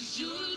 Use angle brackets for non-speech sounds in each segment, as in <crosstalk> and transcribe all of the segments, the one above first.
'Cause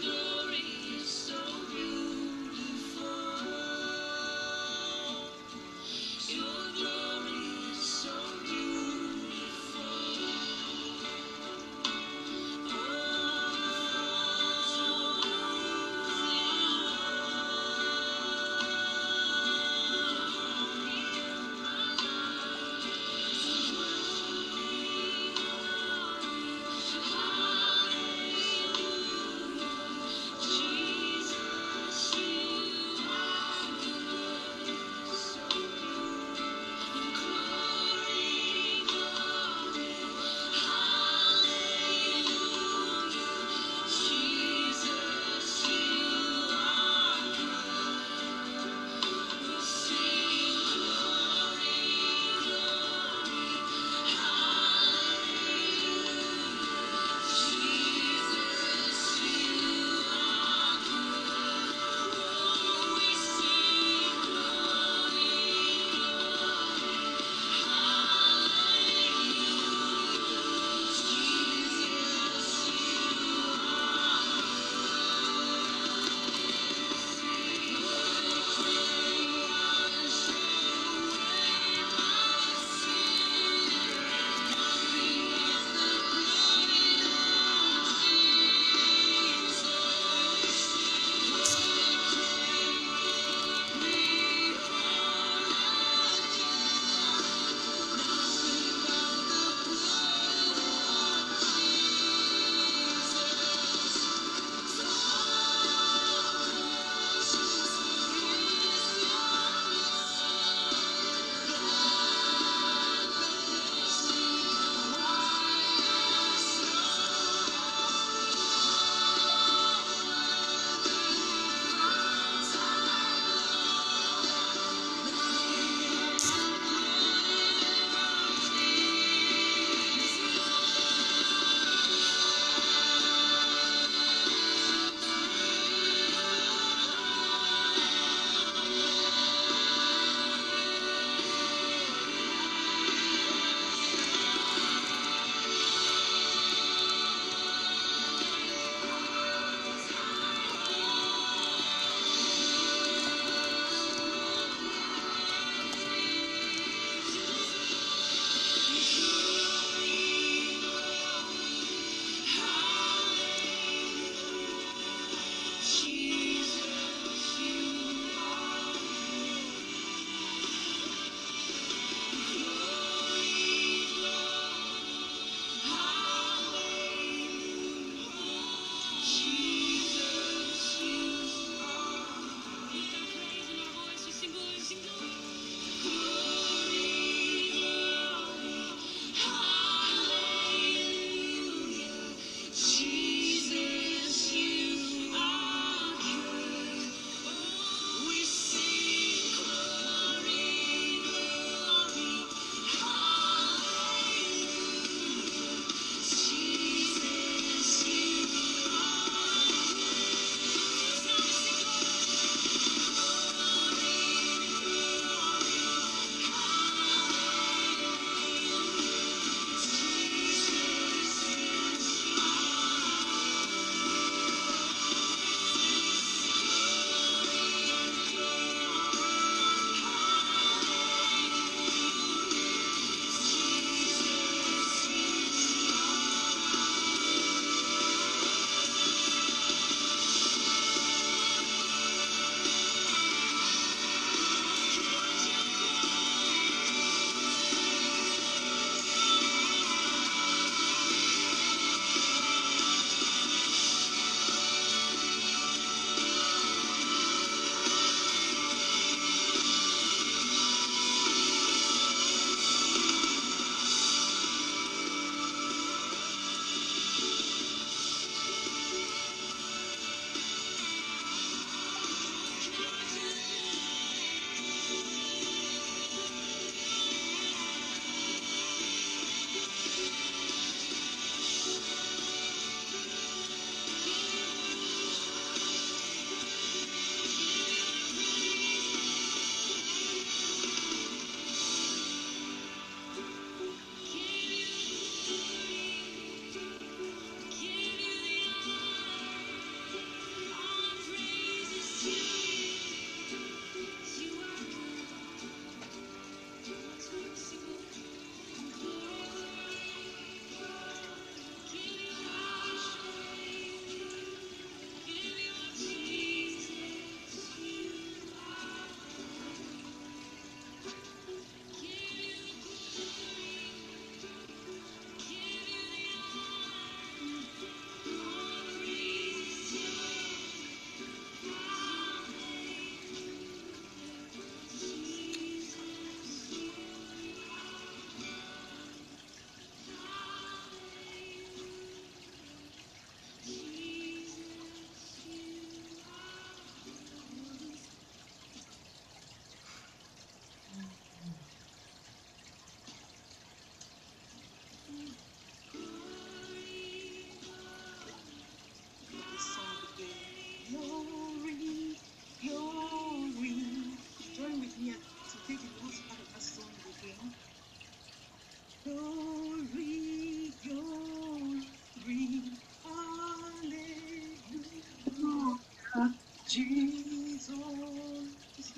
Jesus,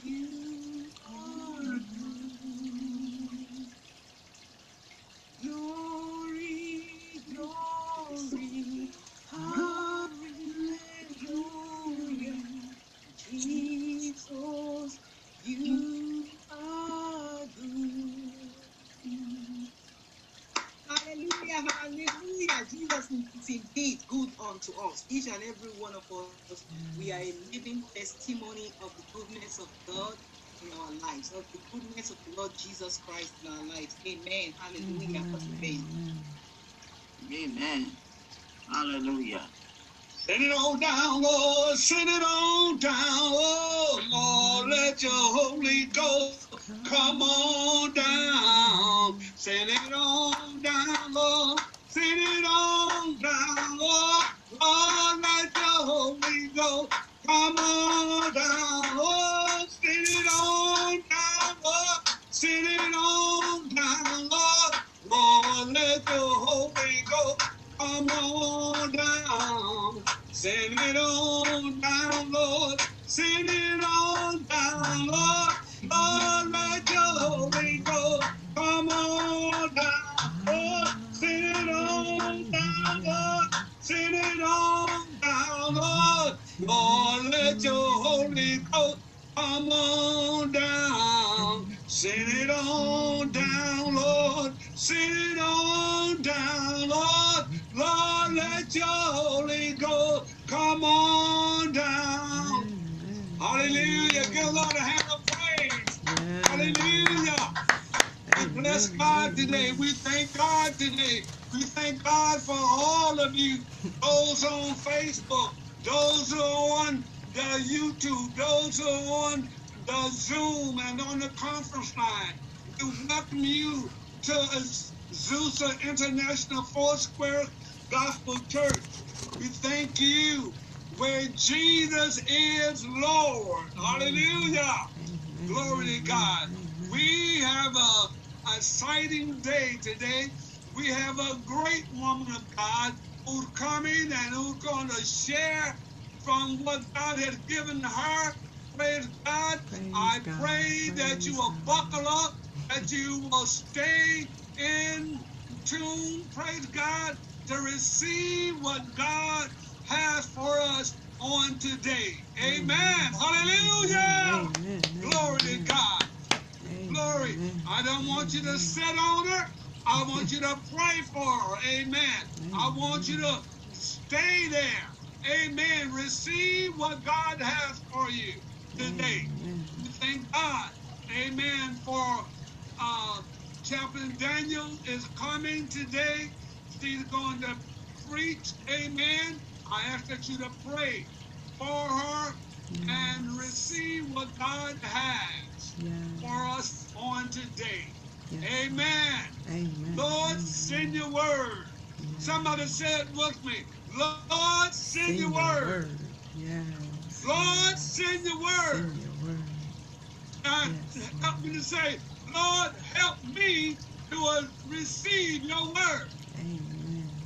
you are good. Glory, glory, hallelujah. Jesus, you are good. Hallelujah, hallelujah. Jesus is indeed good unto us. Each and every one of us, we are a living testimony of the goodness of God in our lives, of the goodness of the Lord Jesus Christ in our lives. Amen. Hallelujah. Amen. Amen. Hallelujah. Send it on down, Lord. Send it on down, oh Lord. Let your Holy Ghost come on down. Send it on down, Lord. Send it on Come on down, Lord. Send it on down, Lord. Send it on down, Lord. Let come on down. Send it on down, Lord. Send it on down, Lord. Let your come on down, Lord. Send it on down, Lord. Send it on Lord. Let your Holy Ghost come on down. Send it on down, Lord. Send it on down, Lord. Lord, let your Holy Ghost come on down. Hallelujah. Give Lord a hand of praise. Hallelujah. We bless God today. We thank God today. We thank God for all of you, those on Facebook, those who are on the YouTube, those who are on the Zoom and on the conference line. We welcome you to Azusa International Foursquare Gospel Church. We thank you where Jesus is Lord. Hallelujah. Glory to God. We have a exciting day today. We have a great woman of God who's coming and who's going to share from what God has given her. Praise God. Praise I God. pray that you will God. buckle up, that you will stay in tune, praise God, to receive what God has for us on today. Amen. Hallelujah. Amen. Glory to Amen. God. Glory. Amen. I don't want you to sit on her. I want you to pray for her. Amen. I want you to stay there. Amen. Receive what God has for you today. Thank God. Amen. For uh, Chaplain Daniel is coming today. She's going to preach. Amen. I ask that you to pray for her and receive what God has for us on today. Amen. Amen. Lord, Amen. send your word. Somebody said with me, Lord, send, Send your word. Yes. Lord, send your word. Send your word. Yes, help me to say, Lord, help me to uh, receive your word. Amen.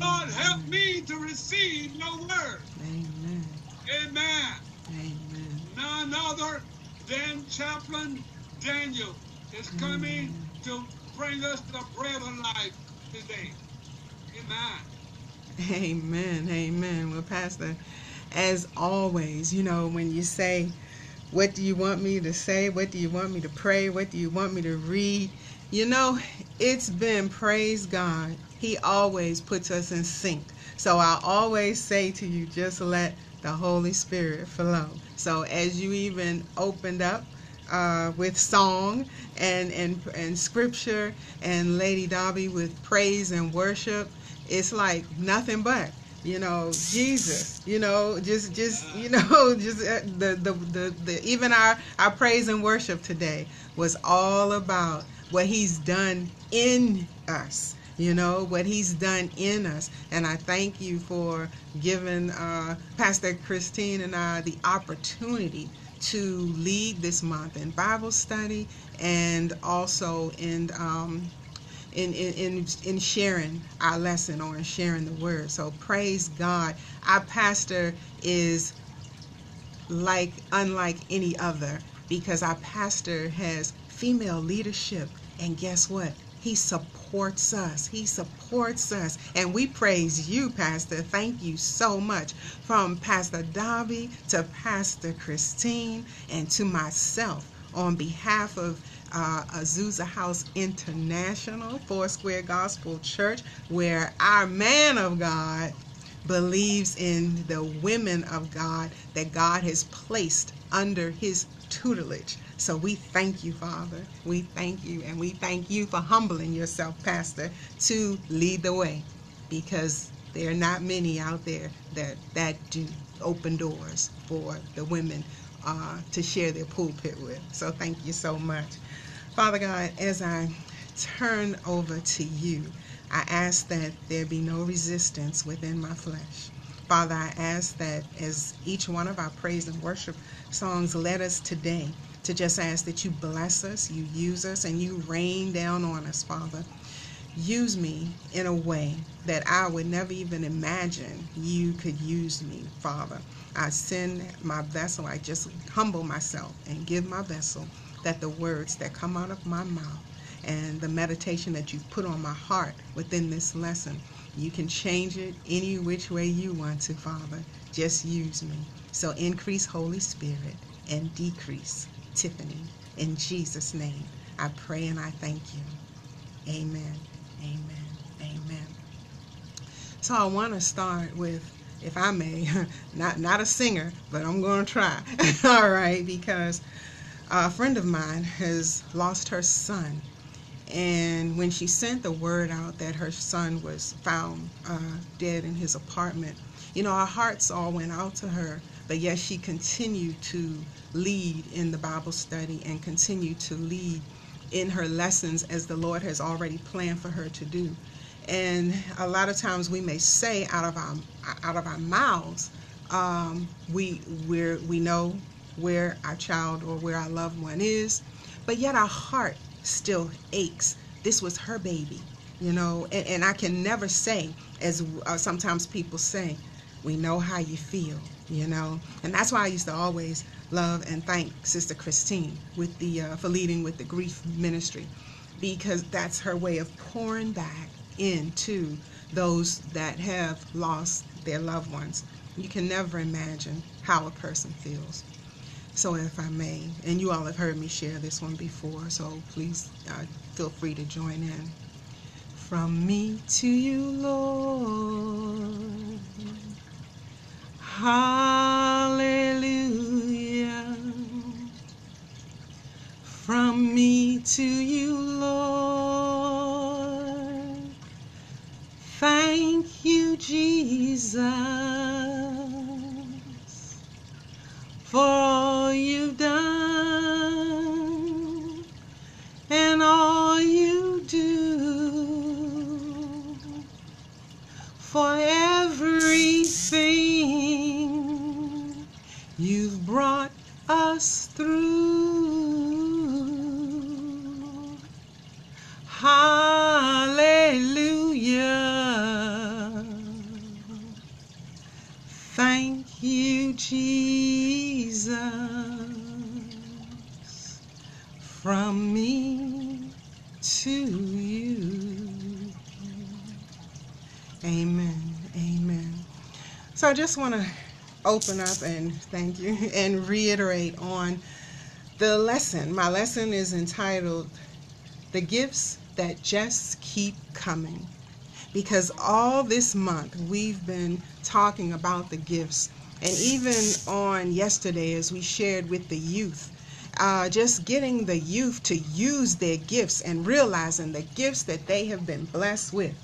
Lord, help me to receive your word. Amen. Amen. Amen. None other than Chaplain Daniel is coming Amen. To bring us the bread of life today. Amen. Amen. Amen. Well, Pastor, as always, you know, when you say, What do you want me to say? What do you want me to pray? What do you want me to read? You know, it's been, praise God, He always puts us in sync. So I always say to you, just let the Holy Spirit flow. So as you even opened up, uh, with song and, and and scripture and Lady Dobby with praise and worship, it's like nothing but you know Jesus. You know, just just you know <laughs> just uh, the the, the the even our our praise and worship today was all about what He's done in us. You know what He's done in us, and I thank you for giving uh, Pastor Christine and I the opportunity to lead this month in Bible study and also in um, in, in, in, in sharing our lesson or in sharing the word. So praise God. Our pastor is like unlike any other because our pastor has female leadership and guess what? He supports us. He supports us. And we praise you, Pastor. Thank you so much. From Pastor Darby to Pastor Christine and to myself on behalf of uh, Azusa House International, Foursquare Gospel Church, where our man of God believes in the women of God that God has placed under his tutelage. So we thank you, Father. We thank you, and we thank you for humbling yourself, Pastor, to lead the way because there are not many out there that, that do open doors for the women uh, to share their pulpit with. So thank you so much. Father God, as I turn over to you, I ask that there be no resistance within my flesh. Father, I ask that as each one of our praise and worship songs led us today, to just ask that you bless us, you use us, and you rain down on us, Father. Use me in a way that I would never even imagine you could use me, Father. I send my vessel, I just humble myself and give my vessel that the words that come out of my mouth and the meditation that you've put on my heart within this lesson, you can change it any which way you want to, Father. Just use me. So increase Holy Spirit and decrease Tiffany. In Jesus' name, I pray and I thank you. Amen. Amen. Amen. So I want to start with, if I may, <laughs> not not a singer, but I'm going to try. <laughs> All right, because a friend of mine has lost her son, and when she sent the word out that her son was found uh, dead in his apartment, you know, our hearts all went out to her, but yet she continued to lead in the Bible study and continue to lead in her lessons as the Lord has already planned for her to do. And a lot of times we may say out of our out of our mouths, um, we we we know where our child or where our loved one is, but yet our heart still aches. This was her baby, you know, and, and I can never say, as uh, sometimes people say, we know how you feel, you know, and that's why I used to always love and thank Sister Christine with the uh, for leading with the grief ministry, because that's her way of pouring back into those that have lost their loved ones. You can never imagine how a person feels. So, if I may, and you all have heard me share this one before, so please uh, feel free to join in. From me to you, Lord. Hallelujah. From me to you, Lord. Thank you, Jesus, for all you've done and all you do. For everything brought us through. Hallelujah. Thank you, Jesus. From me to you. Amen. Amen. So I just want to open up and thank you <laughs> and reiterate on the lesson. My lesson is entitled The Gifts That Just Keep Coming. Because all this month we've been talking about the gifts. And even on yesterday, as we shared with the youth, uh, just getting the youth to use their gifts and realizing the gifts that they have been blessed with.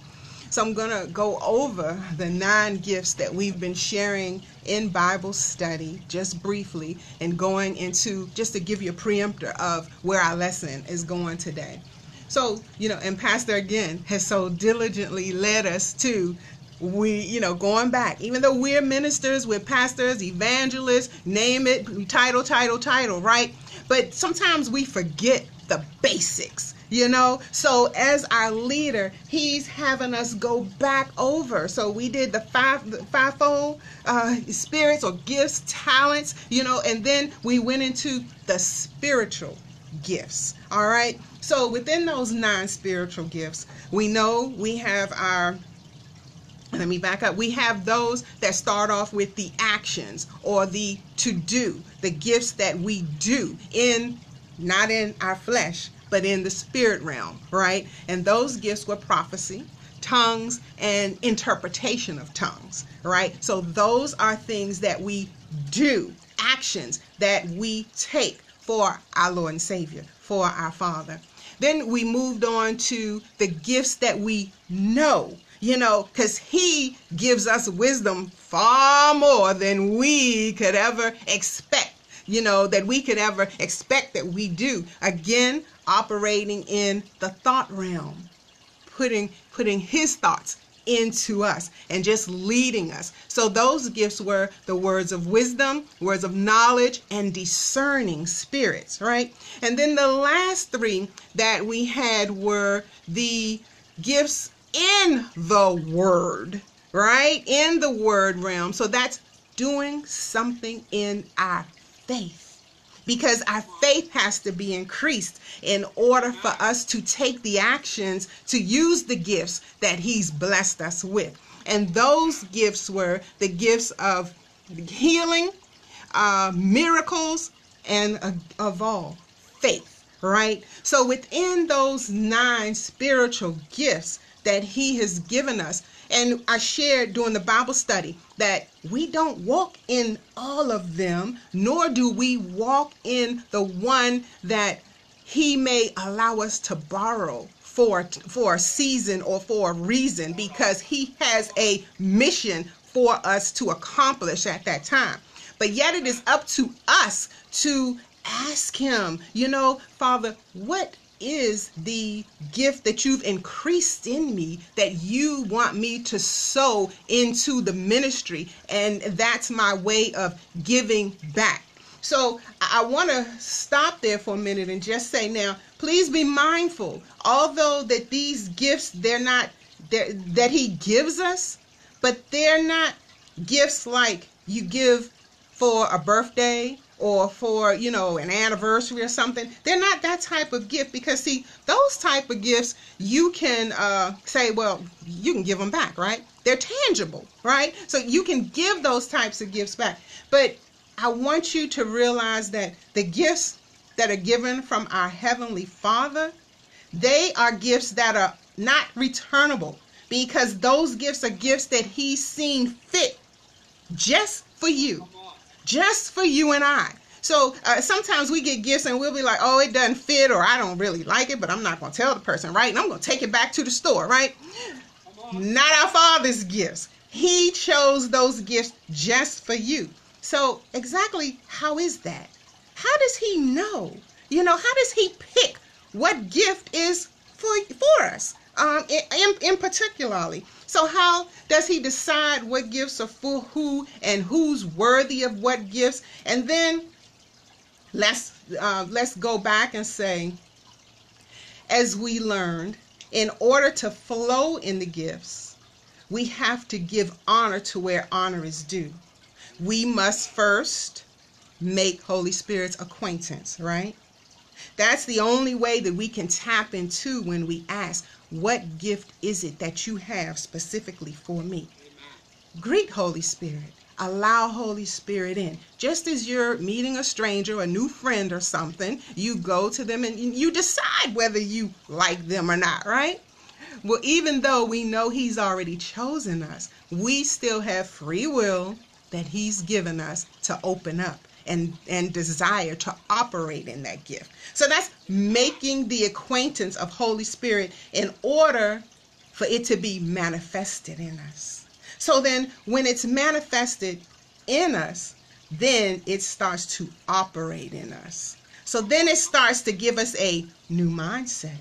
So I'm going to go over the nine gifts that we've been sharing in Bible study just briefly and going into just to give you a preemptor of where our lesson is going today. So, you know, and Pastor again has so diligently led us to we, you know, going back, even though we're ministers, we're pastors, evangelists, name it, title, title, title, right? But sometimes we forget the basics you know so as our leader he's having us go back over so we did the five the fivefold uh, spirits or gifts talents you know and then we went into the spiritual gifts all right so within those nine spiritual gifts we know we have our let me back up. We have those that start off with the actions or the to do, the gifts that we do in not in our flesh, but in the spirit realm, right? And those gifts were prophecy, tongues, and interpretation of tongues, right? So those are things that we do, actions that we take for our Lord and Savior, for our Father. Then we moved on to the gifts that we know you know, because he gives us wisdom far more than we could ever expect, you know, that we could ever expect that we do. Again, operating in the thought realm, putting putting his thoughts into us and just leading us. So those gifts were the words of wisdom, words of knowledge, and discerning spirits, right? And then the last three that we had were the gifts in the word, right? In the word realm. So that's doing something in our faith. Because our faith has to be increased in order for us to take the actions to use the gifts that He's blessed us with. And those gifts were the gifts of healing, uh, miracles, and uh, of all, faith, right? So within those nine spiritual gifts, that He has given us. And I shared during the Bible study that we don't walk in all of them, nor do we walk in the one that He may allow us to borrow for for a season or for a reason because he has a mission for us to accomplish at that time but yet it is up to us to ask him you know father what is the gift that you've increased in me that you want me to sow into the ministry. And that's my way of giving back. So I want to stop there for a minute and just say now, please be mindful. Although that these gifts, they're not they're, that He gives us, but they're not gifts like you give for a birthday or for you know an anniversary or something they're not that type of gift because see those type of gifts you can uh, say well you can give them back right? They're tangible right? So you can give those types of gifts back. But i want you to realize that the gifts that are given from our heavenly father they are gifts that are not returnable because those gifts are gifts that he's seen fit just for you just for you and I. So uh, sometimes we get gifts and we'll be like, oh, it doesn't fit or I don't really like it, but I'm not going to tell the person, right? And I'm going to take it back to the store, right? Not our Father's gifts. He chose those gifts just for you. So exactly how is that? How does he know? You know, how does he pick what gift is for for us? Um, in, in particularly. So how does he decide what gifts are for who and who's worthy of what gifts? And then let's uh, let's go back and say, as we learned, in order to flow in the gifts, we have to give honor to where honor is due. We must first make Holy Spirit's acquaintance, right? That's the only way that we can tap into when we ask, What gift is it that you have specifically for me? Greet Holy Spirit. Allow Holy Spirit in. Just as you're meeting a stranger, a new friend or something, you go to them and you decide whether you like them or not, right? Well, even though we know He's already chosen us, we still have free will that He's given us to open up and, and desire to operate in that gift. So that's making the acquaintance of Holy Spirit in order for it to be manifested in us. So then, when it's manifested in us, then it starts to operate in us. So then it starts to give us a new mindset.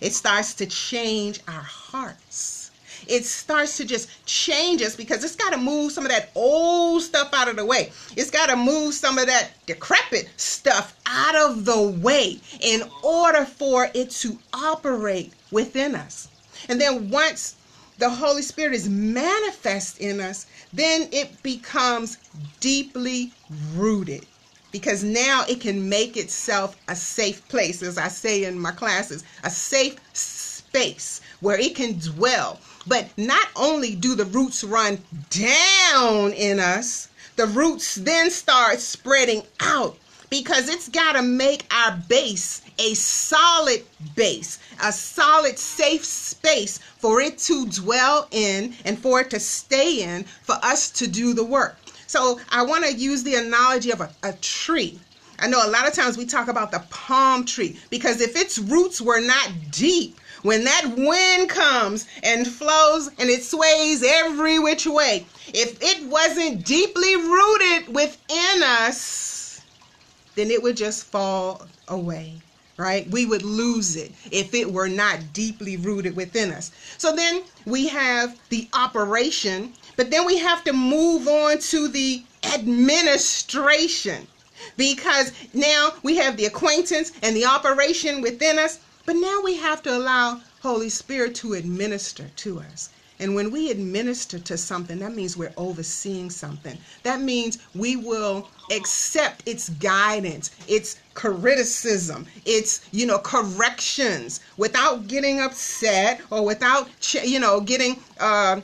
It starts to change our hearts. It starts to just change us because it's got to move some of that old stuff out of the way. It's got to move some of that decrepit stuff out of the way in order for it to operate within us. And then once the Holy Spirit is manifest in us, then it becomes deeply rooted because now it can make itself a safe place, as I say in my classes, a safe space where it can dwell. But not only do the roots run down in us, the roots then start spreading out because it's got to make our base a solid base, a solid, safe space for it to dwell in and for it to stay in for us to do the work. So I want to use the analogy of a, a tree. I know a lot of times we talk about the palm tree because if its roots were not deep, when that wind comes and flows and it sways every which way, if it wasn't deeply rooted within us, then it would just fall away, right? We would lose it if it were not deeply rooted within us. So then we have the operation but then we have to move on to the administration because now we have the acquaintance and the operation within us, but now we have to allow Holy Spirit to administer to us. And when we administer to something, that means we're overseeing something. That means we will accept its guidance, its criticism, its, you know, corrections without getting upset or without, you know, getting uh,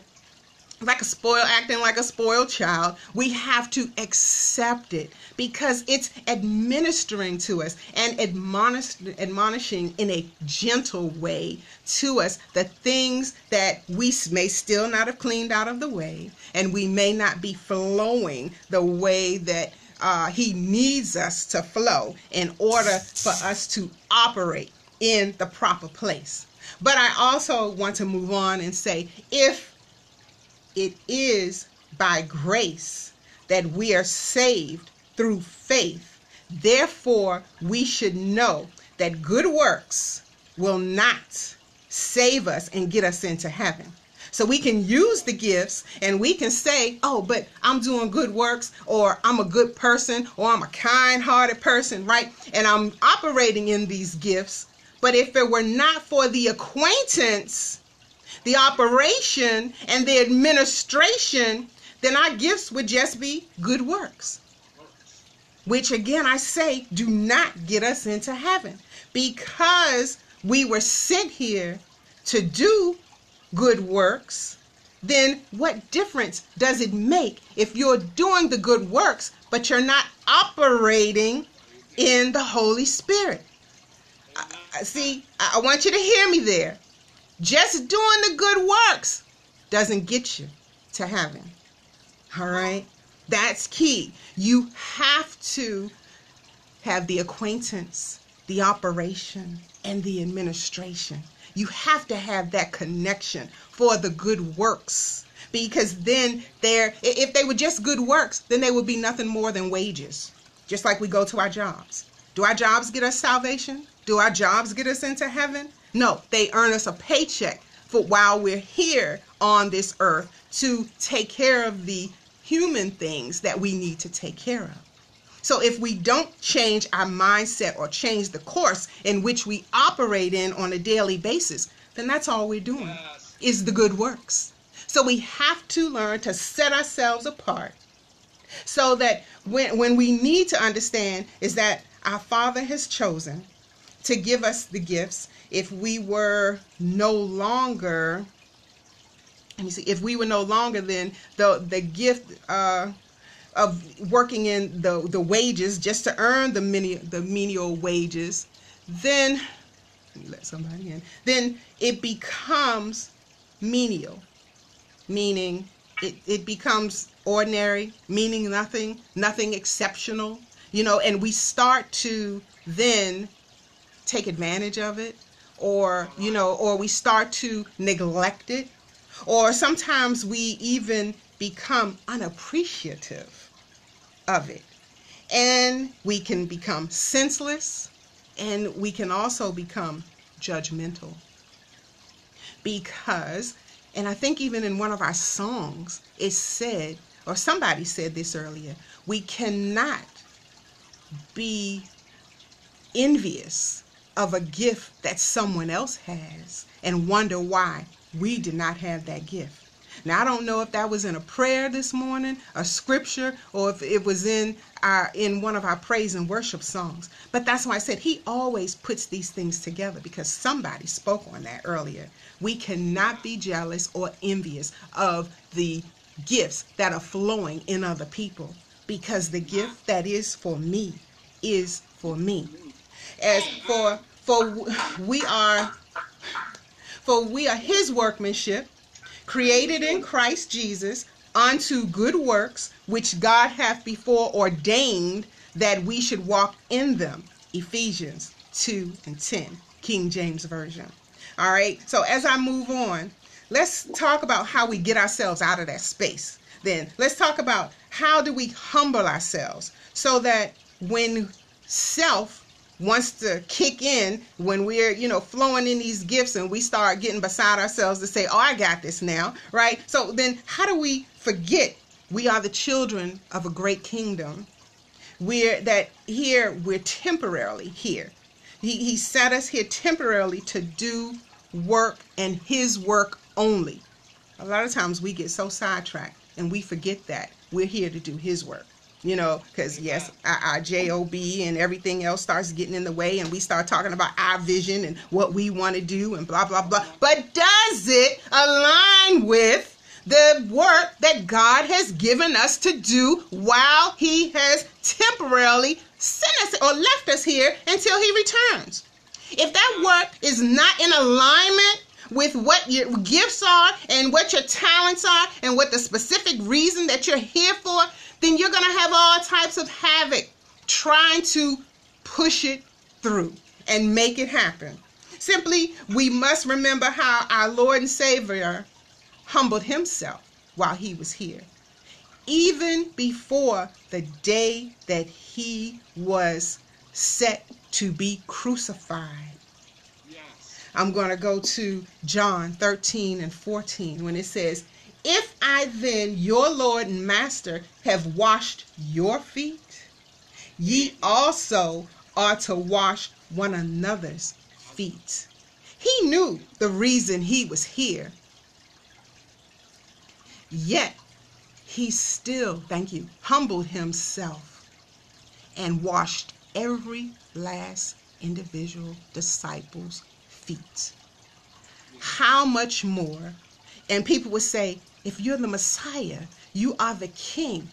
like a spoiled acting like a spoiled child we have to accept it because it's administering to us and admonish, admonishing in a gentle way to us the things that we may still not have cleaned out of the way and we may not be flowing the way that uh, he needs us to flow in order for us to operate in the proper place. But i also want to move on and say if it is by grace that we are saved through faith. Therefore, we should know that good works will not save us and get us into heaven. So we can use the gifts and we can say, oh, but I'm doing good works, or I'm a good person, or I'm a kind hearted person, right? And I'm operating in these gifts. But if it were not for the acquaintance the operation and the administration, then our gifts would just be good works. Which again, I say, do not get us into heaven because we were sent here to do good works. Then what difference does it make if you're doing the good works, but you're not operating in the Holy Spirit? See, I want you to hear me there. Just doing the good works doesn't get you to heaven. All right? That's key. You have to have the acquaintance, the operation, and the administration. You have to have that connection for the good works. Because then there if they were just good works, then they would be nothing more than wages. Just like we go to our jobs. Do our jobs get us salvation? Do our jobs get us into heaven? No, they earn us a paycheck for while we're here on this earth to take care of the human things that we need to take care of. So if we don't change our mindset or change the course in which we operate in on a daily basis, then that's all we're doing yes. is the good works. So we have to learn to set ourselves apart so that when, when we need to understand is that our Father has chosen to give us the gifts if we were no longer let me see if we were no longer then the the gift uh, of working in the the wages just to earn the many the menial wages then let somebody in then it becomes menial. Meaning it, it becomes ordinary meaning nothing nothing exceptional you know and we start to then take advantage of it or you know or we start to neglect it or sometimes we even become unappreciative of it. And we can become senseless and we can also become judgmental. Because And I think even in one of our songs, it said, or somebody said this earlier, we cannot be envious of a gift that someone else has and wonder why we did not have that gift. Now I don't know if that was in a prayer this morning, a scripture, or if it was in our in one of our praise and worship songs. But that's why I said he always puts these things together because somebody spoke on that earlier. We cannot be jealous or envious of the gifts that are flowing in other people because the gift that is for me is for me. As for for we are for we are his workmanship created in Christ Jesus unto good works which God hath before ordained that we should walk in them. Ephesians 2 and 10, King James Version. All right, so as I move on, let's talk about how we get ourselves out of that space. Then let's talk about how do we humble ourselves so that when self wants to kick in when we're you know flowing in these gifts and we start getting beside ourselves to say oh i got this now right? So then how do we forget we are the children of a great kingdom? We're that here we're temporarily here. He, he set us here temporarily to do work and his work only. A lot of times we get so sidetracked and we forget that we're here to do his work you know because yes our, job and everything else starts getting in the way and we start talking about our vision and what we want to do and blah blah blah. But does it align with the work that god has given us to do while he has temporarily sent us or left us here until he returns? If that work is not in alignment with what your gifts are and what your talents are and what the specific reason that you're here for then you're going to have all types of havoc trying to push it through and make it happen. Simply, we must remember how our Lord and Savior humbled himself while he was here. Even before the day that he was set to be crucified. Yes. I'm going to go to John 13 and 14 when it says, if I then, your Lord and Master, have washed your feet, ye also are to wash one another's feet. He knew the reason he was here. Yet he still, thank you, humbled himself and washed every last individual disciple's feet. How much more? And people would say, if you're the Messiah, you are the King,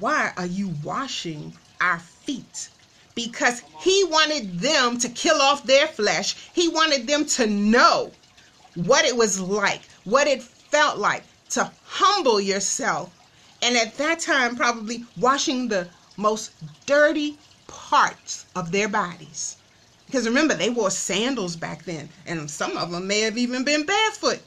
why are you washing our feet? Because he wanted them to kill off their flesh. He wanted them to know what it was like, what it felt like to humble yourself. And at that time, probably washing the most dirty parts of their bodies. Because remember, they wore sandals back then, and some of them may have even been barefoot.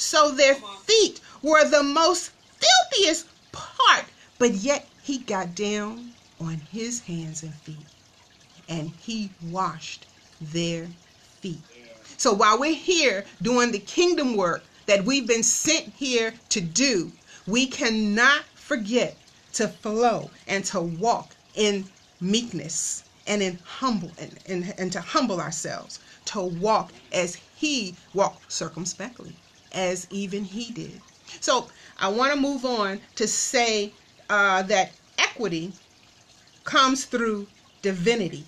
So their feet were the most filthiest part, but yet he got down on his hands and feet and he washed their feet. So while we're here doing the kingdom work that we've been sent here to do, we cannot forget to flow and to walk in meekness and in humble and, and, and to humble ourselves, to walk as he walked circumspectly, as even he did. So I want to move on to say uh, that equity comes through divinity.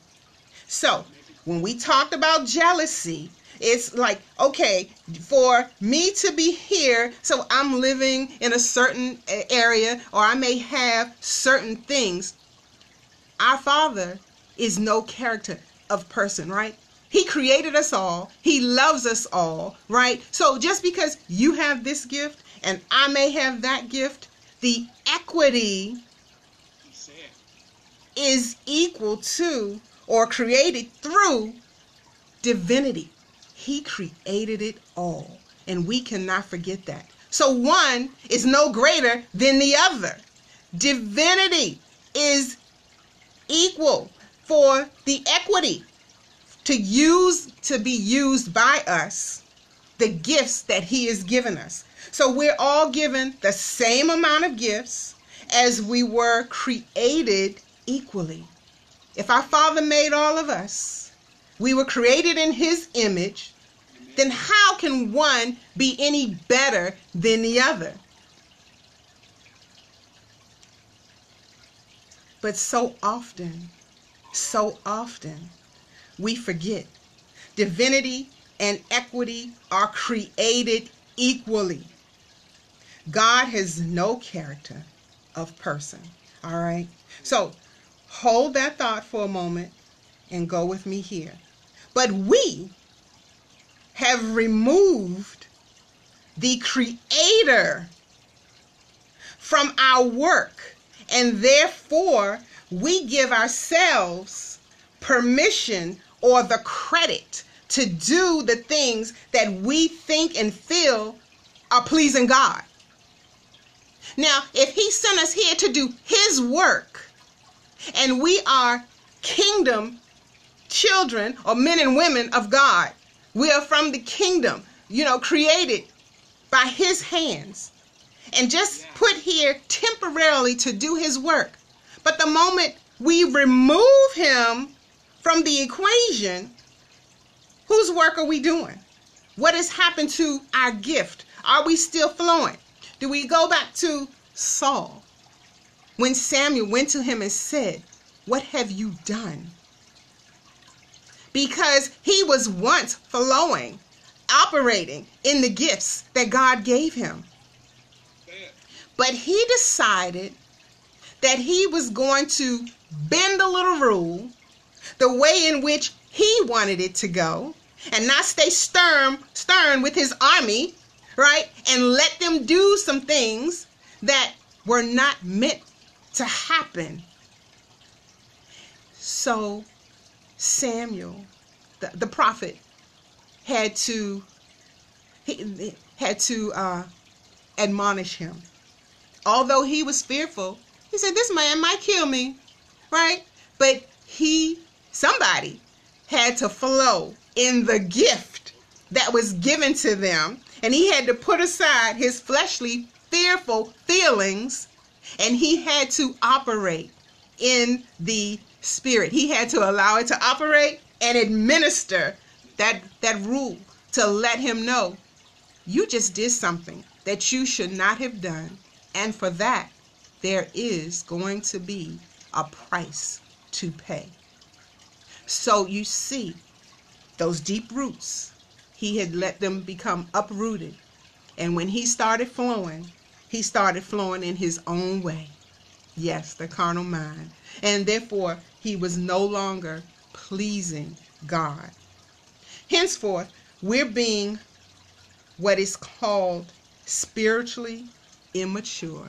So when we talked about jealousy, it's like, okay, for me to be here, so I'm living in a certain area or I may have certain things. Our Father is no character of person, right? He created us all. He loves us all, right? So just because you have this gift and I may have that gift, the equity is equal to or created through divinity. He created it all, and we cannot forget that. So one is no greater than the other. Divinity is equal for the equity to use to be used by us the gifts that He has given us. So we're all given the same amount of gifts as we were created equally. If our Father made all of us, we were created in His image, then how can one be any better than the other? But so often, so often, we forget divinity and equity are created equally. God has no character of person. All right? So hold that thought for a moment and go with me here. But we have removed the creator from our work, and therefore we give ourselves permission or the credit to do the things that we think and feel are pleasing God. Now, if He sent us here to do His work, and we are kingdom children or men and women of God, we are from the kingdom, you know, created by His hands, and just put here temporarily to do His work. But the moment we remove Him from the equation, whose work are we doing? What has happened to our gift? Are we still flowing? Do we go back to Saul when Samuel went to him and said, What have you done? Because he was once flowing, operating in the gifts that God gave him. But he decided that he was going to bend a little rule the way in which he wanted it to go and not stay stern stern with his army right? And let them do some things that were not meant to happen. So samuel the, the prophet had to he, had to uh, admonish him. Although he was fearful he said this man might kill me right? But he somebody had to flow in the gift that was given to them and he had to put aside his fleshly fearful feelings and he had to operate in the spirit. He had to allow it to operate and administer that that rule to let him know you just did something that you should not have done and for that there is going to be a price to pay so you see those deep roots he had let them become uprooted and when he started flowing he started flowing in his own way. Yes, the carnal mind. And therefore, he was no longer pleasing God. Henceforth, we're being what is called spiritually immature.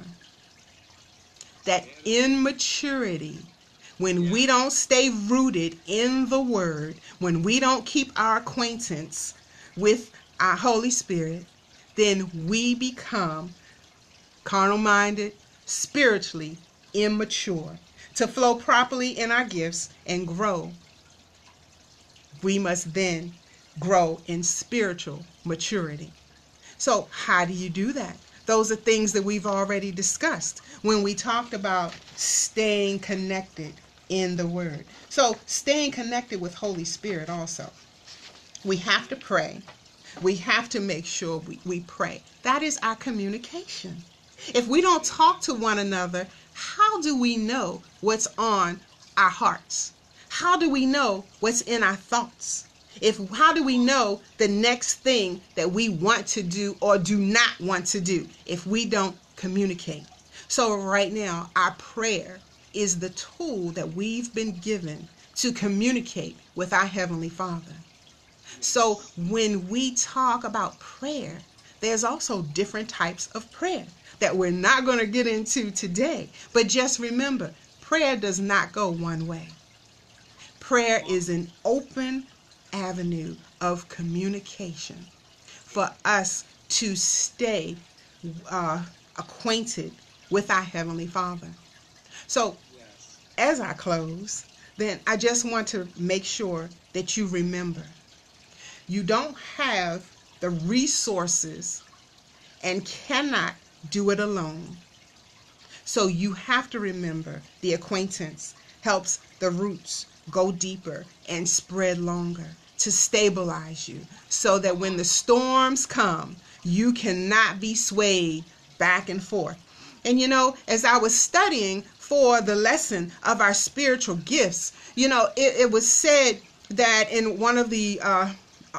That immaturity, when we don't stay rooted in the Word, when we don't keep our acquaintance with our Holy Spirit, then we become carnal minded, spiritually immature. To flow properly in our gifts and grow, we must then grow in spiritual maturity. So, how do you do that? Those are things that we've already discussed when we talked about staying connected in the Word. So, staying connected with Holy Spirit also. We have to pray. We have to make sure we, we pray. That is our communication. If we don't talk to one another, how do we know what's on our hearts? How do we know what's in our thoughts? If how do we know the next thing that we want to do or do not want to do if we don't communicate? So right now, our prayer is the tool that we've been given to communicate with our heavenly Father. So when we talk about prayer, there's also different types of prayer that we're not going to get into today. But just remember, prayer does not go one way. Prayer is an open avenue of communication for us to stay uh, acquainted with our Heavenly Father. So, as I close, then I just want to make sure that you remember you don't have the resources and cannot do it alone. So you have to remember the acquaintance helps the roots go deeper and spread longer to stabilize you so that when the storms come, you cannot be swayed back and forth. And you know, as I was studying for the lesson of our spiritual gifts, you know, it, it was said that in one of the uh,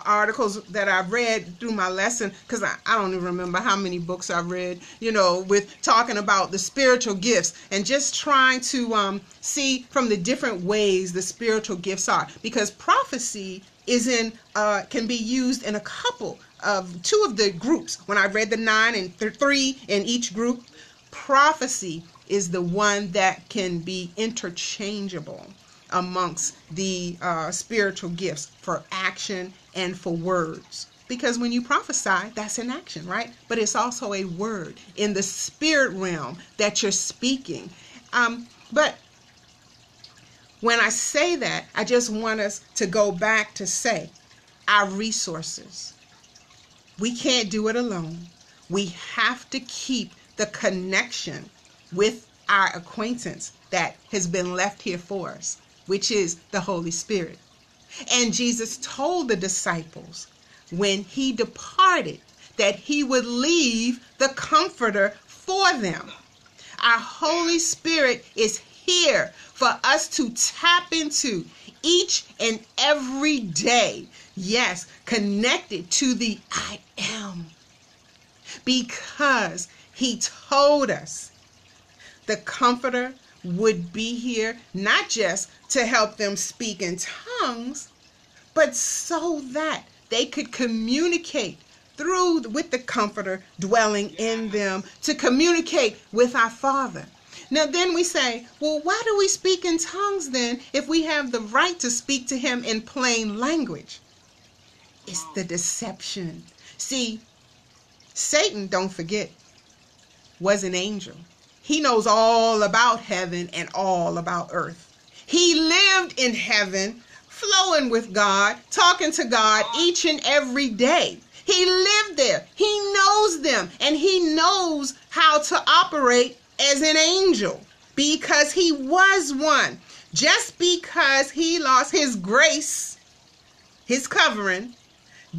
articles that I've read through my lesson, because I, I don't even remember how many books I've read, you know, with talking about the spiritual gifts and just trying to um, see from the different ways the spiritual gifts are. Because prophecy is in, uh, can be used in a couple of two of the groups. When I read the nine and th- three in each group, prophecy is the one that can be interchangeable amongst the uh, spiritual gifts for action and for words. Because when you prophesy, that's an action, right? But it's also a word in the spirit realm that you're speaking. Um, but when I say that, I just want us to go back to say our resources. We can't do it alone. We have to keep the connection with our acquaintance that has been left here for us which is the Holy Spirit. And Jesus told the disciples when he departed that he would leave the Comforter for them. Our Holy Spirit is here for us to tap into each and every day. Yes, connected to the I am. Because he told us the Comforter would be here not just to help them speak in tongues, but so that they could communicate through with the comforter dwelling in them to communicate with our father. Now then we say well why do we speak in tongues then if we have the right to speak to him in plain language? It's the deception. See satan don't forget was an angel he knows all about heaven and all about earth. He lived in heaven, flowing with God, talking to God each and every day. He lived there. He knows them and he knows how to operate as an angel because he was one. Just because he lost his grace, his covering,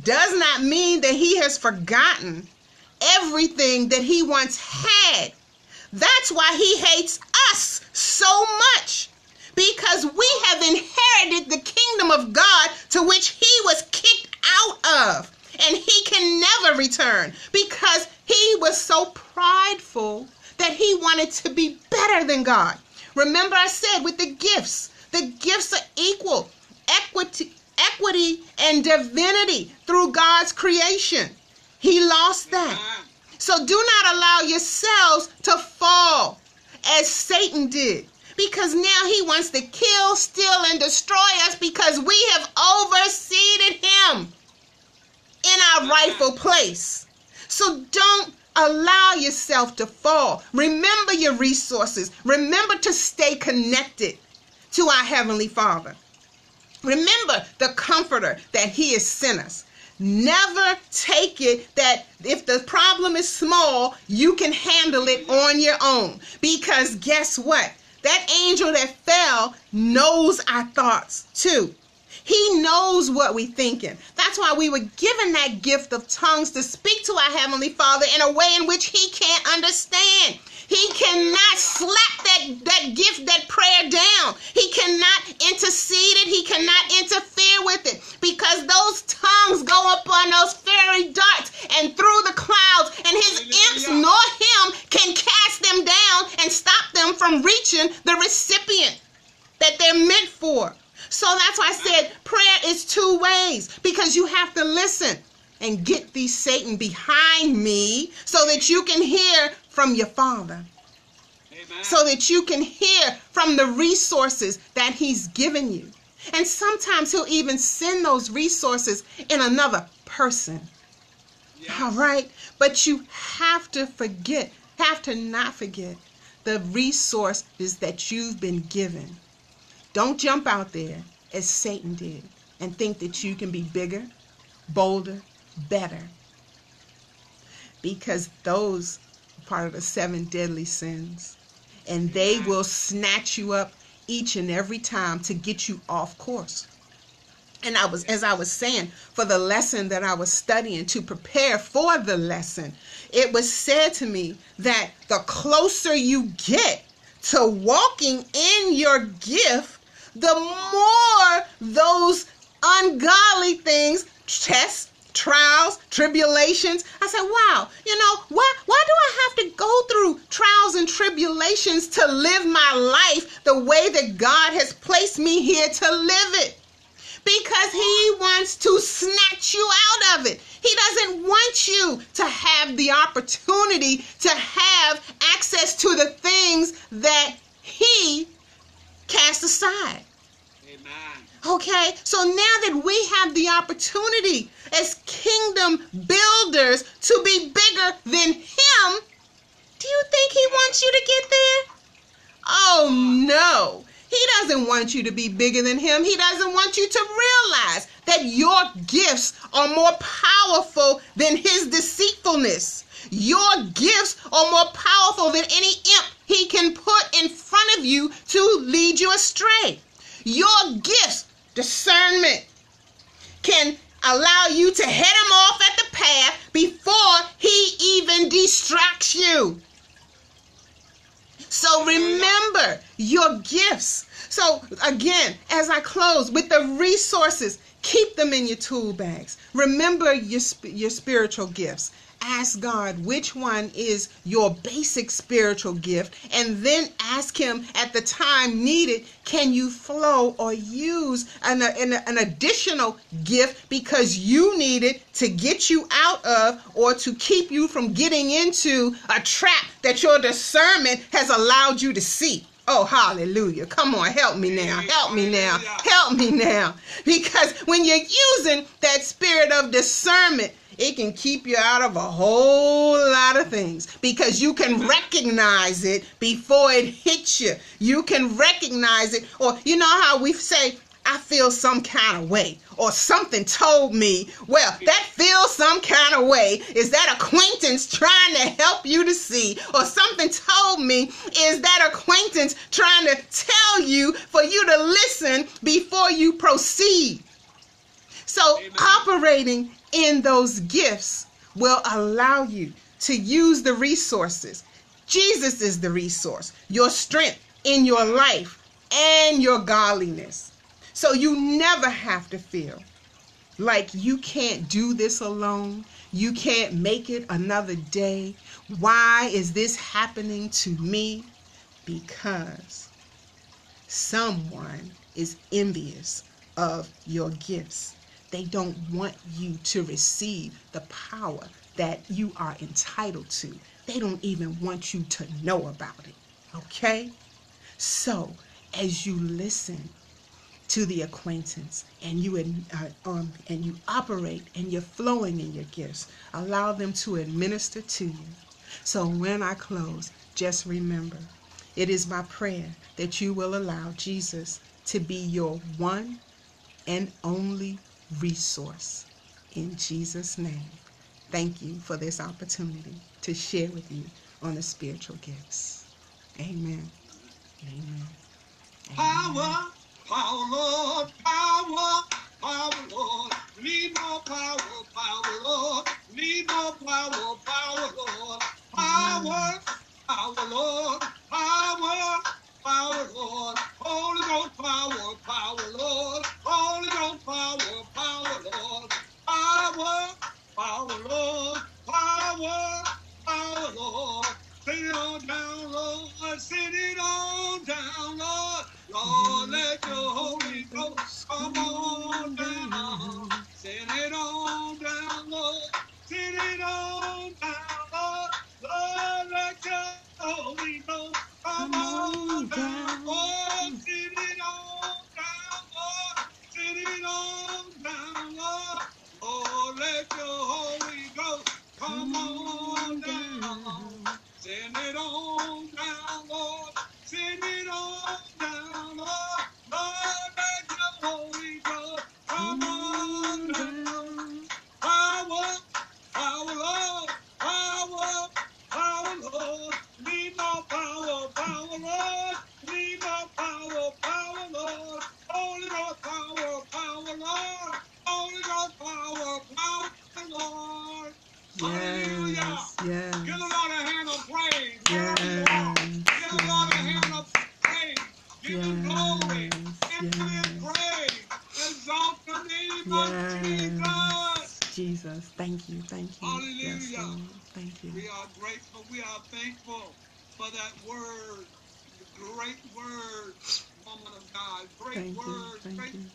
does not mean that he has forgotten everything that he once had that's why he hates us so much. Because we have inherited the kingdom of God to which he was kicked out of. And he can never return because he was so prideful that he wanted to be better than God. Remember, I said with the gifts, the gifts are equal, equity, equity and divinity through God's creation. He lost that. So do not allow yourselves to fall as Satan did. Because now he wants to kill, steal, and destroy us because we have overseeded him in our rightful place. So don't allow yourself to fall. Remember your resources. Remember to stay connected to our Heavenly Father. Remember the comforter that He has sent us. Never take it that if the problem is small, you can handle it on your own. Because guess what? That angel that fell knows our thoughts too. He knows what we're thinking. That's why we were given that gift of tongues to speak to our Heavenly Father in a way in which He can't understand. He cannot slap that, that gift, that prayer down. He cannot intercede it. He cannot interfere with it because those tongues go up on those fiery darts and through the clouds, and his imps nor him can cast them down and stop them from reaching the recipient that they're meant for. So that's why I said prayer is two ways because you have to listen and get these Satan behind me so that you can hear from your Father. Amen. So that you can hear from the resources that He's given you. And sometimes He'll even send those resources in another person. Yes. All right? But you have to forget, have to not forget the resources that you've been given. Don't jump out there as Satan did and think that you can be bigger, bolder, better. Because those are part of the seven deadly sins. And they will snatch you up each and every time to get you off course. And I was, as I was saying, for the lesson that I was studying to prepare for the lesson, it was said to me that the closer you get to walking in your gift, the more those ungodly things, tests, trials, tribulations. I said, wow, you know, why why do I have to go through trials and tribulations to live my life the way that God has placed me here to live it? Because he wants to snatch you out of it. He doesn't want you to have the opportunity to have access to the things that he cast aside. Amen. Okay, so now that we have the opportunity as kingdom builders to be bigger than Him, do you think He wants you to get there? Oh no, He doesn't want you to be bigger than Him. He doesn't want you to realize that your gifts are more powerful than His deceitfulness. Your gifts are more powerful than any imp He can put in front of you to lead you astray. Your gifts, discernment, can allow you to head him off at the path before he even distracts you. So remember your gifts. So again, as I close with the resources, keep them in your tool bags. Remember your your spiritual gifts. Ask God which one is your basic spiritual gift, and then ask Him at the time needed can you flow or use an, an, an additional gift because you need it to get you out of or to keep you from getting into a trap that your discernment has allowed you to see. Oh, hallelujah. Come on, help me now. Help me now. Help me now. Because when you're using that spirit of discernment, it can keep you out of a whole lot of things because you can mm-hmm. recognize it before it hits you. You can recognize it, or you know how we say, I feel some kind of way, or something told me, well, that feels some kind of way is that acquaintance trying to help you to see, or something told me is that acquaintance trying to tell you for you to listen before you proceed. So, Amen. operating in those gifts will allow you to use the resources. Jesus is the resource, your strength in your life and your godliness. So you never have to feel like you can't do this alone. You can't make it another day. Why is this happening to me? Because someone is envious of your gifts. They don't want you to receive the power that you are entitled to. They don't even want you to know about it. Okay? So, as you listen to the acquaintance and you uh, um, and you operate and you're flowing in your gifts, allow them to administer to you. So when I close, just remember, it is my prayer that you will allow Jesus to be your one and only resource. In Jesus' name, thank you for this opportunity to share with you on the spiritual gifts. Amen. Amen. Power, power, Lord, power, power, Lord. Need more power, power, Lord. Need more power, power, Lord. Power, power, Lord. Power, power, Lord. Thank you. word. Thank you.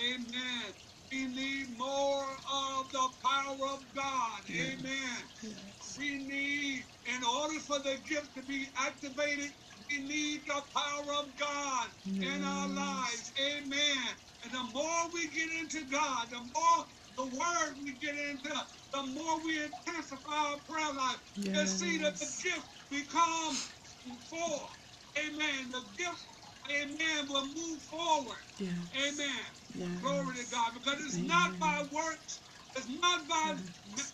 Amen. We need more of the power of God. Yes. Amen. Yes. We need, in order for the gift to be activated, we need the power of God in our lives. Amen. And the more we get into God, the more the word we get into, the more we intensify our prayer life. You see that the gift becomes forth. Amen. The gift, amen, will move forward. Yes. Amen. Yes. Glory to God. Because it's not by works, it's not by Yes.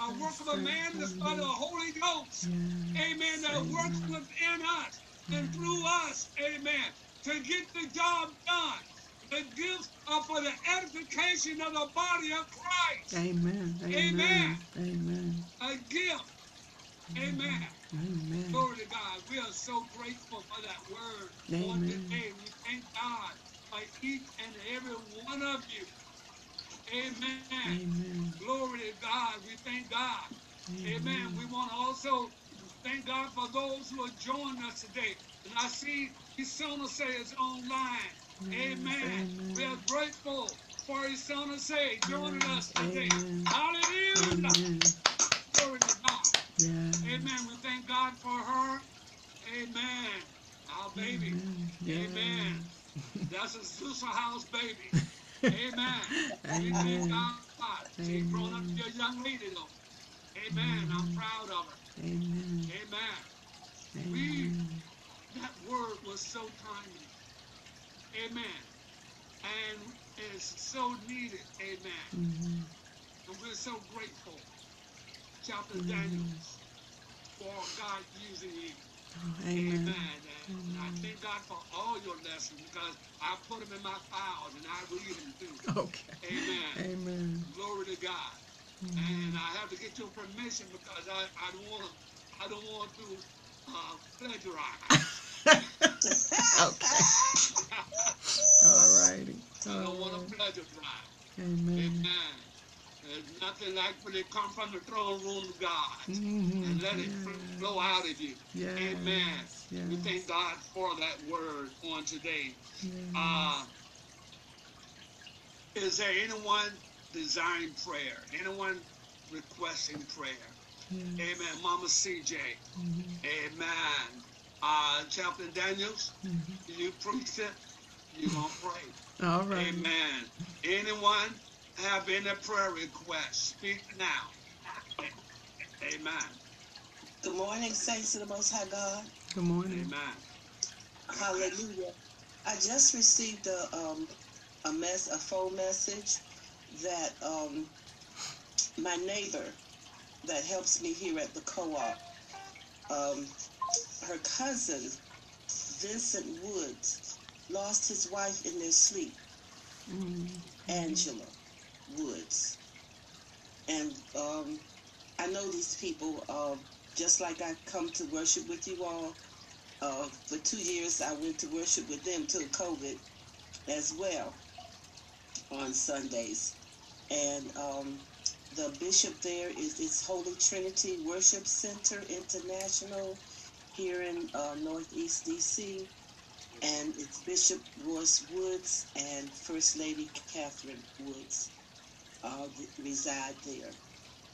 a work of a man, it's by the Holy Ghost. Amen. That works within us and through us. Amen. To get the job done. The gifts are for the edification of the body of Christ. Amen. Amen. Amen. Amen. A gift. Amen. Amen. Glory to God. We are so grateful for that word on Amen. today. We thank God for each and every one of you. Amen. Amen. Glory to God. We thank God. Amen. We want to also thank God for those who are joining us today. And I see his Isona say it's online. Amen. Amen. We are grateful for his Isona say joining us today. Amen. Hallelujah. Amen. Glory to God. Yes. Amen. We thank God for her. Amen. Our baby. Amen. Amen. That's a Susa House baby. <laughs> Amen. We thank Amen. God. She grown up to be a young lady though. Amen. I'm proud of her. Amen. Amen. Amen. That word was so timely. Amen. And is so needed. Amen. Mhm. And we're so grateful, Chaplain Mhm. Daniels, for God using you. Oh, Amen. Amen. And, I thank God for all your lessons because I put them in my files and I read them too. Okay. Amen. Amen. Glory to God. Mhm. And I have to get your permission because I, I don't want to I don't want to uh, plagiarize. <laughs> okay. <laughs> All righty. I don't want to plagiarize. Amen. Amen. There's nothing like when it comes from the throne room of God Mhm. and let it Yes. flow out of you. Yes. Amen. We thank God for that word on today. Yes. Uh, is there anyone desiring prayer? Anyone requesting prayer? Yes. Amen. Mama CJ. Mhm. Amen. Uh, Chaplain Daniels, Mhm. you preach it. You gonna pray. All right. Amen. Anyone have any prayer requests? Speak now. Amen. Good morning, saints of the Most High God. Good morning. Amen. Hallelujah. I just received a um a mess a phone message that um my neighbor that helps me here at the co-op um her cousin Vincent Woods lost his wife in their sleep, Mhm. Angela Woods. And um I know these people um just like I come to worship with you all uh, for two years, I went to worship with them till COVID as well on Sundays. And um, the bishop there is it's Holy Trinity Worship Center International here in uh, Northeast DC. And it's Bishop Royce Woods and First Lady Catherine Woods uh, th- reside there.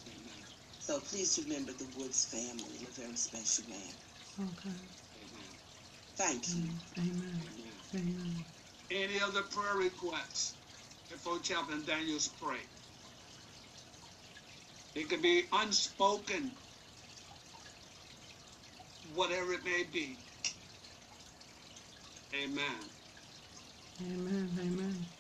Amen. So please remember the Woods family, a very special man. Okay. Amen. Thank you. Amen. Amen. Amen. Any other prayer requests before Chaplain Daniels pray? It could be unspoken, whatever it may be. Amen. Amen. Amen.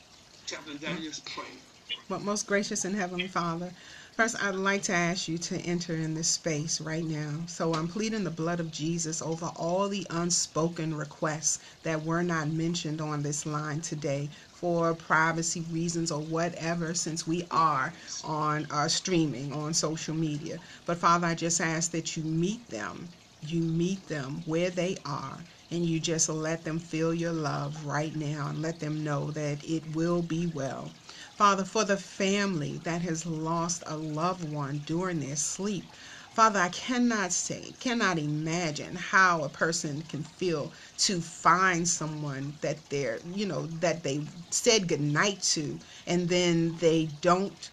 Chaplain Daniels pray. But most gracious and heavenly Father, first I'd like to ask you to enter in this space right now. So I'm pleading the blood of Jesus over all the unspoken requests that were not mentioned on this line today for privacy reasons or whatever, since we are on uh, streaming on social media. But Father, I just ask that you meet them. You meet them where they are and you just let them feel your love right now and let them know that it will be well. Father, for the family that has lost a loved one during their sleep, Father, I cannot say, cannot imagine how a person can feel to find someone that they're, you know, that they said goodnight to, and then they don't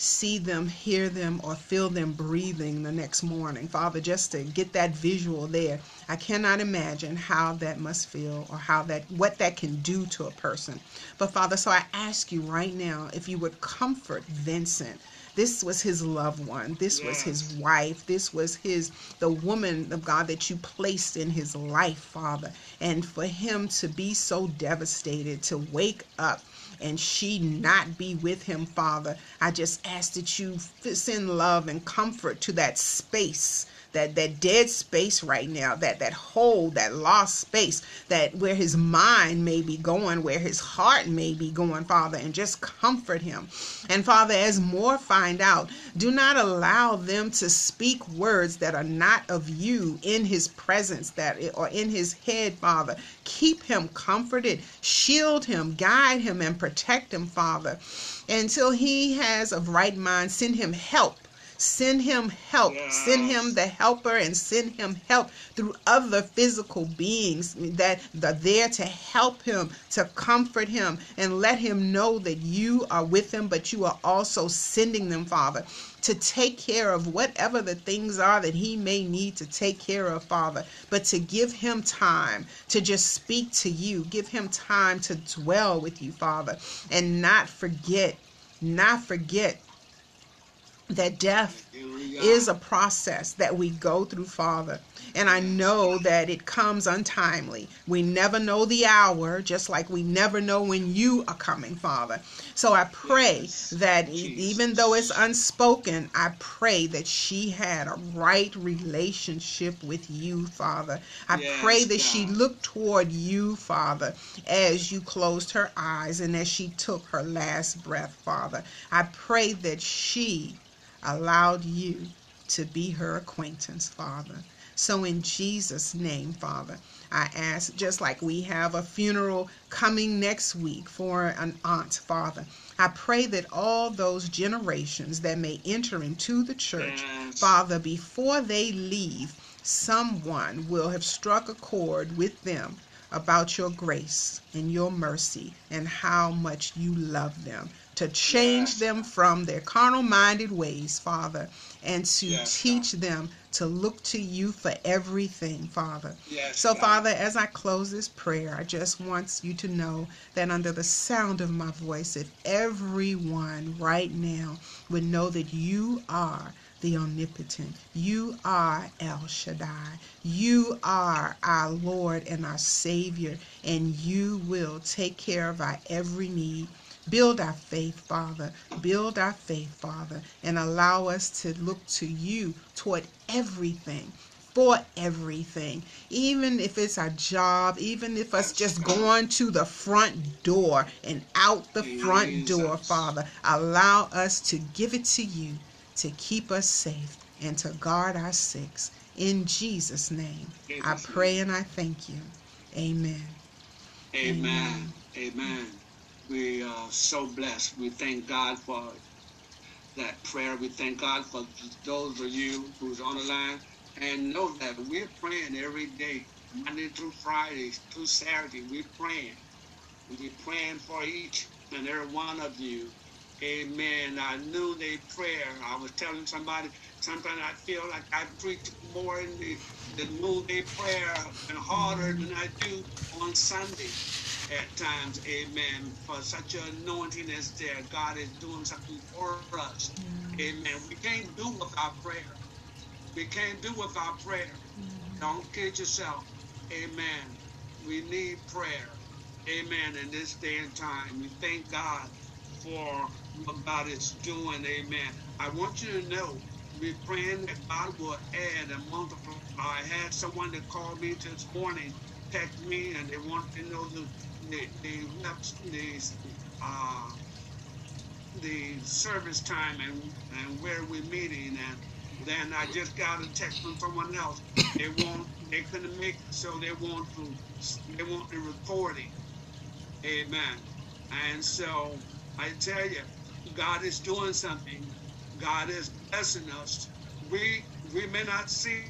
see them, hear them, or feel them breathing the next morning. Father, just to get that visual there, I cannot imagine how that must feel or how that, what that can do to a person. But Father, so I ask you right now if you would comfort Vincent this was his loved one. This was his wife. This was his the woman of God that you placed in his life, Father. And for him to be so devastated, to wake up and she not be with him, Father, I just ask that you send love and comfort to that space that that dead space right now that that hole that lost space that where his mind may be going where his heart may be going father and just comfort him. And father as more find out do not allow them to speak words that are not of you in his presence that or in his head father keep him comforted shield him guide him and protect him father until he has of right mind send him help Send him help. Yes. Send him the helper and send him help through other physical beings that are there to help him, to comfort him, and let him know that you are with him, but you are also sending them, Father, to take care of whatever the things are that he may need to take care of, Father, but to give him time to just speak to you, give him time to dwell with you, Father, and not forget, not forget that death is a process that we go through, Father. And I know that it comes untimely. We never know the hour, just like we never know when you are coming, Father. So I pray yes. that even though it's unspoken, I pray that she had a right relationship with you, Father. I yes, pray that God. she looked toward you, Father, as you closed her eyes and as she took her last breath, Father. I pray that she allowed you to be her acquaintance, Father. So, in Jesus' name, Father, I ask, just like we have a funeral coming next week for an aunt, Father, I pray that all those generations that may enter into the church. Father, before they leave, someone will have struck a chord with them about your grace and your mercy and how much you love them to change yes. them from their carnal minded ways, Father, and to yes, teach them to look to you for everything, Father. Yes, so, God. Father, as I close this prayer, I just want you to know that under the sound of my voice, if everyone right now would know that you are the omnipotent. You are El Shaddai. You are our Lord and our Savior, and you will take care of our every need. Build our faith, Father. Build our faith, Father, and allow us to look to you toward everything for everything. Even if it's our job, even if it's just going to the front door and out the front door, Father, allow us to give it to you to keep us safe and to guard our six. In Jesus' name, I pray and I thank you. Amen. Amen. Amen. We are so blessed. We thank God for that prayer. We thank God for those of you who's on the line. And know that we're praying every day, Monday through Friday, through Saturday. We're praying. We're praying for each and every one of you. Amen. I knew they prayer. I was telling somebody, sometimes I feel like I preach more in the, the noonday prayer and harder than I do on Sunday at times, amen, for such an anointing as there. God is doing something for us. Mm-hmm. Amen. We can't do without prayer. We can't do without prayer. Mm-hmm. Don't kid yourself. Amen. We need prayer. Amen. In this day and time, we thank God for what God is doing. Amen. I want you to know we're praying that God will add and multiply. I had someone that called me this morning, text me, and they want to know the the the, reps- the uh, the service time and, and where we're meeting and then I just got a text from someone else. They want they couldn't make it, so they want to they want the recording. Amen. And so I tell you, God is doing something. God is blessing us. We we may not see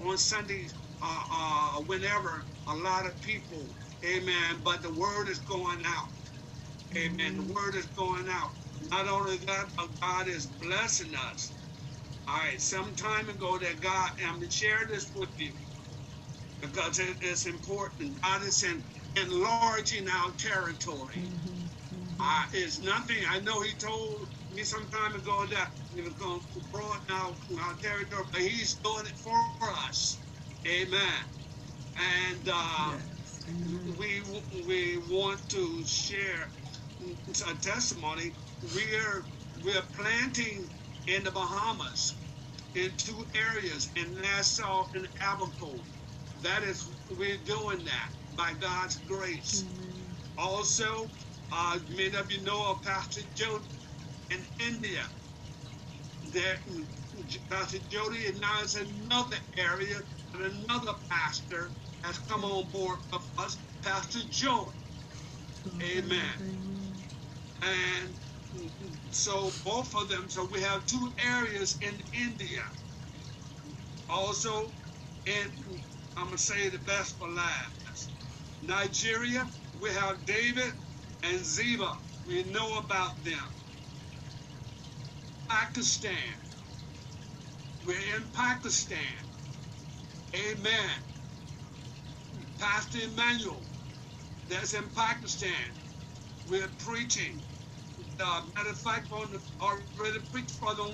on Sundays uh, uh, whenever a lot of people, amen, but the word is going out. Amen. The word is going out. Not only that, but God is blessing us. All right, some time ago that God, I'm going to share this with you because it is important. God is in, enlarging our territory. Uh, it's nothing, I know He told me some time ago that He was going to broaden our, our territory, but He's doing it for us. Amen. And uh, Yes. We we want to share a testimony. We're we're planting in the Bahamas in two areas in Nassau and Abaco. That is we're doing that by God's grace. Also, uh, many of you know of Pastor Jody in India. There, Pastor Jody is now in another area, and another pastor has come on board of us, Pastor Joey. Amen. And so both of them, so we have two areas in India. Also, in I'm gonna say the best for last. Nigeria, we have David and Ziba. We know about them. Pakistan. We're in Pakistan. Amen. Pastor Emmanuel, that's in Pakistan. We're preaching. Uh, matter of fact, on the, already preached for them